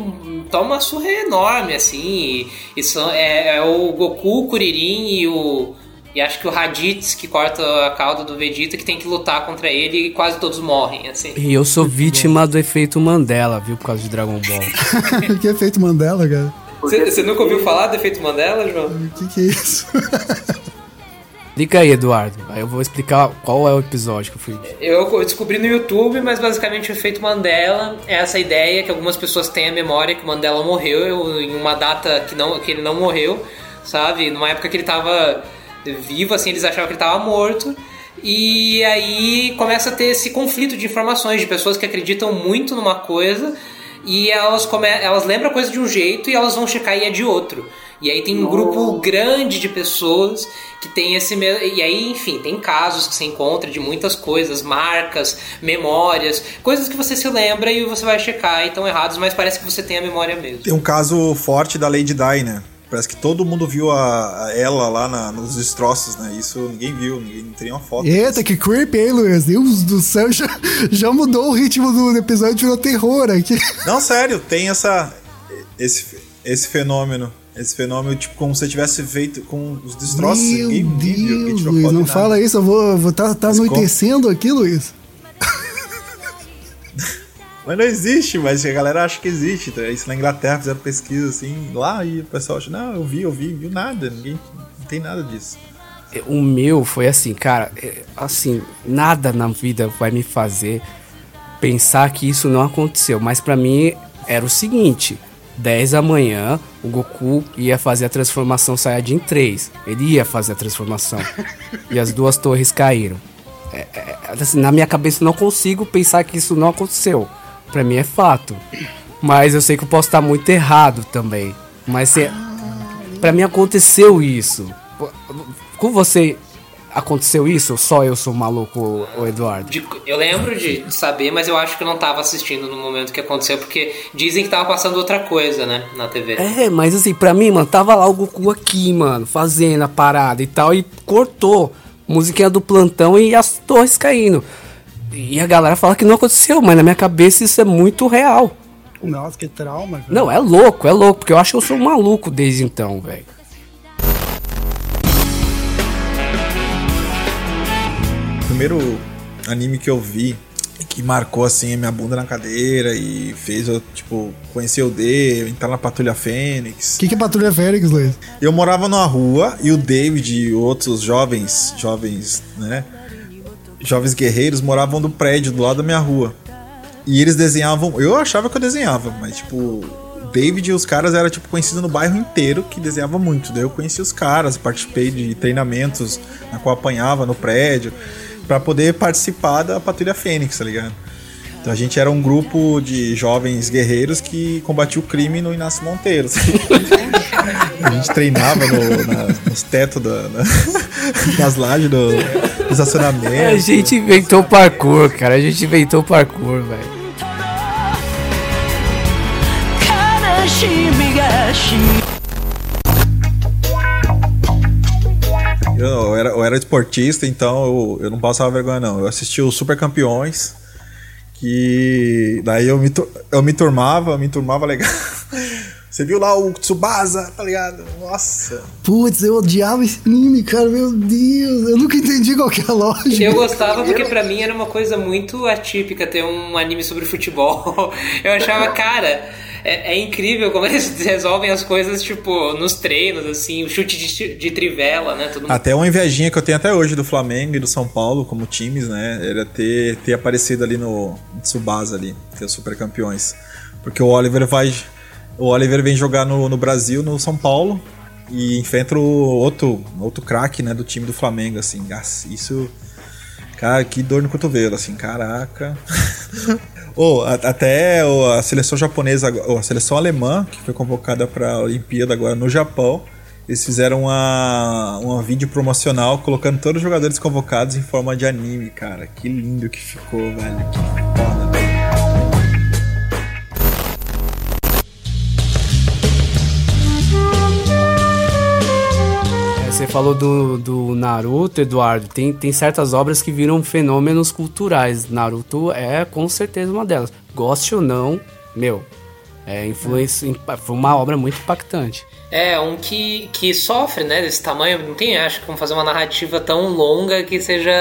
S2: toma uma surra enorme, assim, e, e são, é, é o Goku, o Kuririn e o e acho que o Raditz que corta a cauda do Vegeta que tem que lutar contra ele e quase todos morrem, assim.
S1: E eu sou vítima do efeito Mandela, viu? Por causa de Dragon Ball. [LAUGHS]
S4: que efeito Mandela, cara?
S2: Você nunca ouviu falar do efeito Mandela, João?
S4: O que, que é isso? [LAUGHS]
S1: Explica aí, Eduardo. Aí eu vou explicar qual é o episódio que eu fui.
S2: Eu descobri no YouTube, mas basicamente o efeito Mandela é essa ideia que algumas pessoas têm a memória que o Mandela morreu eu- em uma data que, não, que ele não morreu, sabe? Numa época que ele tava vivo, assim, eles achavam que ele tava morto. E aí começa a ter esse conflito de informações de pessoas que acreditam muito numa coisa e elas, come... elas lembram a coisa de um jeito e elas vão checar e é de outro. E aí tem um grupo grande de pessoas que tem esse mesmo. E aí, enfim, tem casos que você encontra de muitas coisas, marcas, memórias, coisas que você se lembra e você vai checar e estão errados, mas parece que você tem a memória mesmo.
S3: Tem um caso forte da Lady Di, né? Parece que todo mundo viu a, a ela lá na- nos destroços, né? Isso ninguém viu, ninguém não tem nenhuma foto.
S4: Eita, que creepy, hein, Luiz? Deus do céu, já, já mudou o ritmo do episódio, virou terror aqui.
S3: Não, sério, tem essa esse, esse fenômeno. Esse fenômeno, tipo, como se tivesse feito com os destroços.
S4: Meu
S3: ninguém viu, ninguém
S4: Deus,
S3: tirou
S4: Luiz, não
S3: nada.
S4: fala isso, eu vou, vou tá, tá
S3: Mas como?
S4: anoitecendo aqui, Luiz.
S3: Mas não existe, mas a galera acha que existe. Então, Isso na Inglaterra fizeram pesquisa assim, lá e o pessoal acha, não, eu vi, eu vi, viu nada, ninguém não tem nada disso.
S1: O meu foi assim, cara, é, assim, nada na vida vai me fazer pensar que isso não aconteceu. Mas pra mim era o seguinte: 10 da manhã, o Goku ia fazer a transformação Saiyajin 3. Ele ia fazer a transformação. e as duas torres caíram. É, é, assim, na minha cabeça não consigo pensar que isso não aconteceu. Pra mim é fato. Mas eu sei que eu posso estar muito errado também. Mas é, Pra mim aconteceu isso. Com você aconteceu isso? Só eu sou maluco, o Eduardo?
S2: De- eu lembro de saber, mas eu acho que eu não tava assistindo no momento que aconteceu, porque dizem que tava passando outra coisa, né, na TV.
S1: É, mas assim, pra mim, mano, tava lá o Goku aqui, mano, fazendo a parada e tal, e cortou. Musiquinha do plantão e as torres caindo. E a galera fala que não aconteceu, mas na minha cabeça isso é muito real.
S4: Nossa, que trauma, cara.
S1: Não, é louco, é louco, porque eu acho que eu sou maluco desde então, velho.
S3: O primeiro anime que eu vi que marcou assim a minha bunda na cadeira e fez eu, tipo, conhecer o D, entrar na Patrulha Fênix.
S4: O que, que é Patrulha Fênix, Luiz?
S3: Eu morava numa rua e o David e outros jovens, jovens, né? Jovens guerreiros moravam no prédio do lado da minha rua. E eles desenhavam. Eu achava que eu desenhava, mas tipo. David e os caras era tipo conhecido no bairro inteiro que desenhava muito. Daí eu conheci os caras, participei de treinamentos na qual apanhava no prédio pra poder participar da Patrulha Fênix, tá ligado? Então a gente era um grupo de jovens guerreiros que combatia o crime no Inácio Monteiro. [LAUGHS] A gente treinava no- na- nos tetos da, na- [LAUGHS] nas lajes do, do estacionamento.
S1: A gente inventou parkour, cara. A gente inventou parkour, velho.
S3: Eu era, eu era esportista, então eu, eu não passava vergonha, não. Eu assisti os Super Campeões, que daí eu me, eu me turmava, me turmava legal. [LAUGHS] Você viu lá o Tsubasa, tá ligado? Nossa.
S4: Putz, eu odiava esse anime, cara. Meu Deus, eu nunca entendi qual que é a lógica.
S2: Eu gostava porque pra mim era uma coisa muito atípica ter um anime sobre futebol. [LAUGHS] Eu achava, cara, é, é incrível como [LAUGHS] eles resolvem as coisas, tipo, nos treinos, assim, o chute de, de trivela, né?
S3: Até uma invejinha que eu tenho até hoje do Flamengo e do São Paulo como times, né? Era ter, ter aparecido ali no Tsubasa ali, que é os Super Campeões. Porque o Oliver vai. O Oliver vem jogar no, no Brasil, no São Paulo, e enfrenta o outro, outro craque, né, do time do Flamengo, assim. Isso. Cara, que dor no cotovelo, assim, caraca. [LAUGHS] Oh, a- até o- a seleção japonesa, ag- a seleção alemã, que foi convocada para a Olimpíada agora no Japão, eles fizeram uma, uma vídeo promocional colocando todos os jogadores convocados em forma de anime, cara. Que lindo que ficou, velho. Que foda,
S1: Você falou do, do Naruto, Eduardo. Tem, tem certas obras que viram fenômenos culturais. Naruto é com certeza uma delas. Goste ou não, meu, é influência, foi uma obra muito impactante.
S2: É, um que, que sofre, né, desse tamanho. Não tem, acho, como fazer uma narrativa tão longa que seja,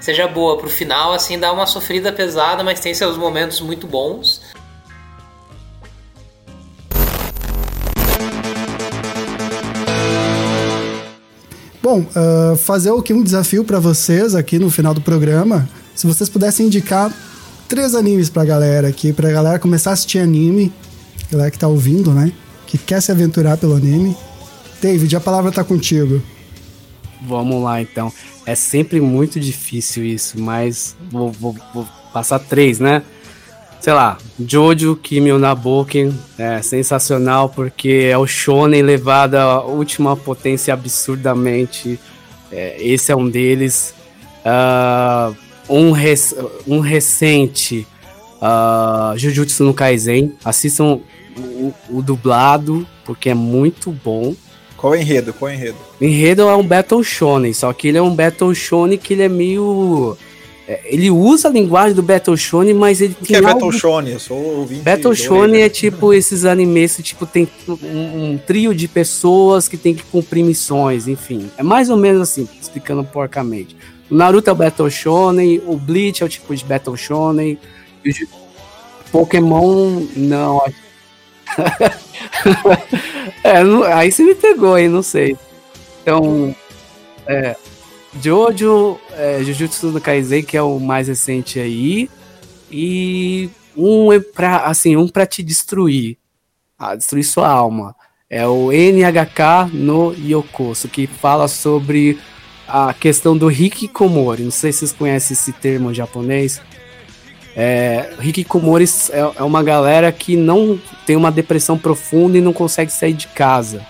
S2: seja boa. Pro final, assim, dá uma sofrida pesada, mas tem seus momentos muito bons.
S4: Bom, ah, fazer aqui um desafio pra vocês aqui no final do programa. Se vocês pudessem indicar três animes pra galera aqui, pra galera começar a assistir anime, galera que tá ouvindo, né? Que quer se aventurar pelo anime. David, a palavra tá contigo.
S1: Vamos lá então. É sempre muito difícil isso, mas vou, vou- vou passar três, né? Sei lá, Jojo Kimi Naboken é sensacional porque é o shonen levado à última potência absurdamente. É, esse é um deles. Ah, um, rec- um recente, ah, Jujutsu no Kaisen. Assistam o, o dublado porque é muito bom.
S3: Qual é o enredo? Qual é o enredo?
S1: O Enredo é um Battle Shonen, só que ele é um Battle Shonen que ele é meio. É, Ele usa a linguagem do Battle Shonen, mas ele
S3: O
S1: tem
S3: que é
S1: algo...
S3: Battle Shonen? Eu sou ouvinte.
S1: Battle Shonen
S3: Orelha.
S1: é tipo esses animes que tipo, tem um, um trio de pessoas que tem que cumprir missões, enfim. É mais ou menos assim, explicando porcamente. O Naruto é o Battle Shonen, o Bleach é o tipo de Battle Shonen, e o Pokémon não. [LAUGHS] é, aí você me pegou aí, não sei. Então, é, Jojo, é, Jujutsu no Kaisen, que é o mais recente aí, e um é pra, assim, um pra te destruir, ah, destruir sua alma. É o NHK no Yokoso, que fala sobre a questão do hikikomori. Não sei se vocês conhecem esse termo em japonês. É, hikikomori é, é uma galera que não tem uma depressão profunda e não consegue sair de casa.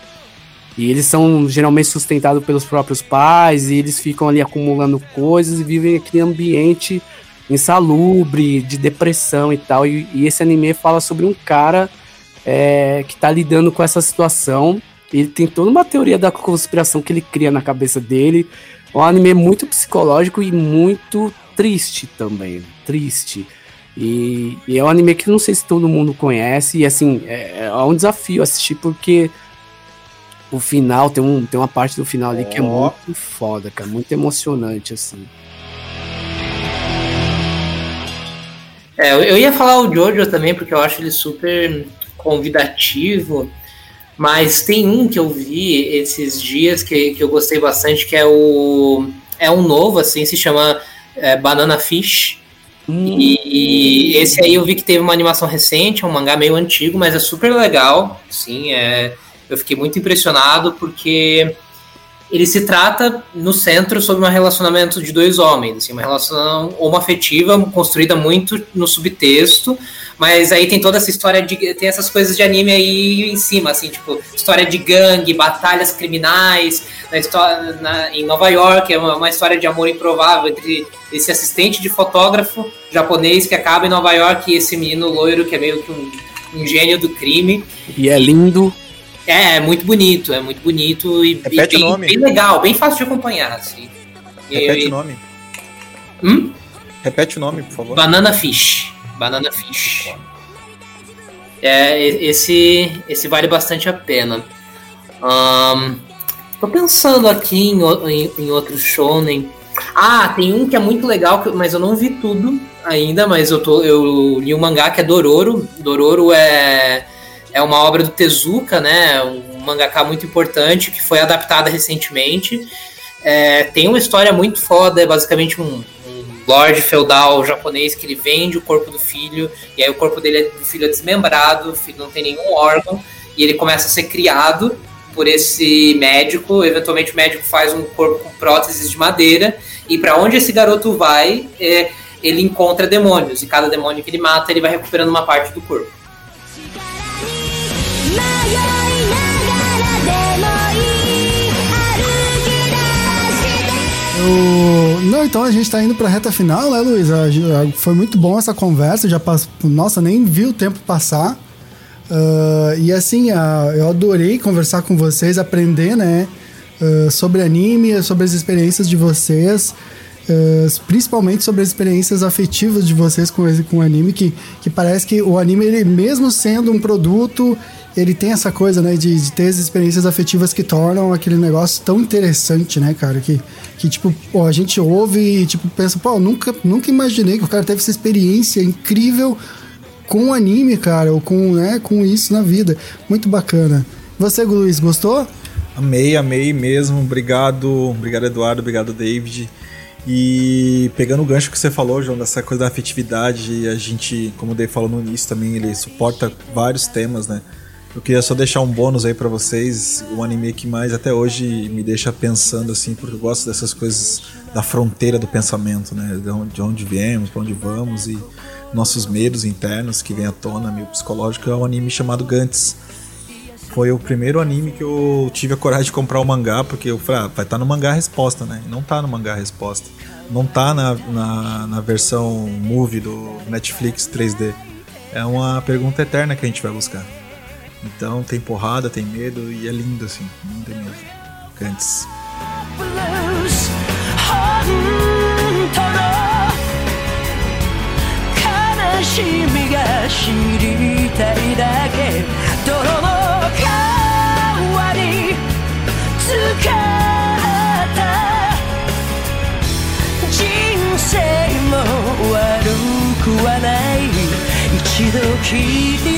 S1: E eles são geralmente sustentados pelos próprios pais, e eles ficam ali acumulando coisas e vivem aquele ambiente insalubre, de depressão e tal. E, e esse anime fala sobre um cara é, que tá lidando com essa situação. Ele tem toda uma teoria da conspiração que ele cria na cabeça dele. É um anime muito psicológico e muito triste também. Triste. E, e, é um anime que não sei se todo mundo conhece. E assim, é, é um desafio assistir porque o final, tem, um, tem uma parte do final ali oh. que é muito foda, cara. Muito emocionante, assim.
S2: É, eu ia falar o Jojo também, porque eu acho ele super convidativo. Mas tem um que eu vi esses dias que, que eu gostei bastante, que é o. É um novo, assim, se chama é, Banana Fish. Hum. E, e, esse aí eu vi que teve uma animação recente, é um mangá meio antigo, mas é super legal. Sim, é, eu fiquei muito impressionado porque ele se trata no centro sobre um relacionamento de dois homens, assim, uma relação homoafetiva construída muito no subtexto, mas aí tem toda essa história de tem essas coisas de anime aí em cima, assim, tipo, história de gangue, batalhas criminais, na história na, em Nova York, é uma, uma, história de amor improvável entre esse assistente de fotógrafo japonês que acaba em Nova York e esse menino loiro que é meio que um, um gênio do crime.
S1: E é lindo.
S2: É, é muito bonito, é muito bonito e,
S3: Repete
S2: e bem,
S3: o nome.
S2: bem legal, bem fácil de acompanhar. Assim.
S3: Repete e, o nome.
S2: Hum?
S3: Repete o nome, por favor.
S2: Banana Fish. Banana Fish. É, esse, esse vale bastante a pena. Um, tô pensando aqui em, em, em outro shonen. Ah, tem um que é muito legal, mas eu não vi tudo ainda, mas eu, tô, eu li um mangá que é Dororo. Dororo é é uma obra do Tezuka, né? Um mangaka muito importante que foi adaptada recentemente. É, tem uma história muito foda, é basicamente um, um lord feudal japonês que ele vende o corpo do filho, e aí o corpo dele é, do filho é desmembrado, o filho não tem nenhum órgão, e ele começa a ser criado por esse médico. Eventualmente o médico faz um corpo com próteses de madeira, e para onde esse garoto vai, é, ele encontra demônios, e cada demônio que ele mata, ele vai recuperando uma parte do corpo.
S4: Eu... Não, então a gente tá indo pra reta final, né, Luiz? Foi muito bom essa conversa, já passou. Nossa, nem vi o tempo passar. Uh, e assim, uh, eu adorei conversar com vocês, aprender, né? Uh, sobre anime, sobre as experiências de vocês. principalmente sobre as experiências afetivas de vocês com, com o anime, que, que parece que o anime, ele, mesmo sendo um produto, ele tem essa coisa, né, de, de, ter as experiências afetivas que tornam aquele negócio tão interessante, né, cara? Que, que tipo, pô, a gente ouve e, tipo, pensa, pô, nunca, nunca imaginei que o cara teve essa experiência incrível com anime, cara, ou com, né, com isso na vida. Muito bacana. Você, Luiz, gostou?
S3: Amei, amei mesmo. Obrigado, obrigado, Eduardo, obrigado, David. E pegando o gancho que você falou, João, dessa coisa da afetividade, a gente, como o Dave falou no início também, ele suporta vários temas, né? Eu queria só deixar um bônus aí para vocês, um anime que mais até hoje me deixa pensando assim, porque eu gosto dessas coisas da fronteira do pensamento, né? De onde, de onde viemos, para onde vamos e nossos medos internos que vem à tona, meio psicológico, é um anime chamado Gantz. Foi o primeiro anime que eu tive a coragem de comprar o mangá, porque eu falei, ah, vai estar tá no mangá resposta, né? Não tá no mangá resposta. Não tá na, na, na versão movie do Netflix 3D. É uma pergunta eterna que a gente vai buscar. Então tem porrada, tem medo e é lindo assim, lindo mesmo. Cantes.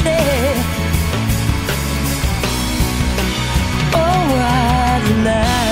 S3: Thank. what love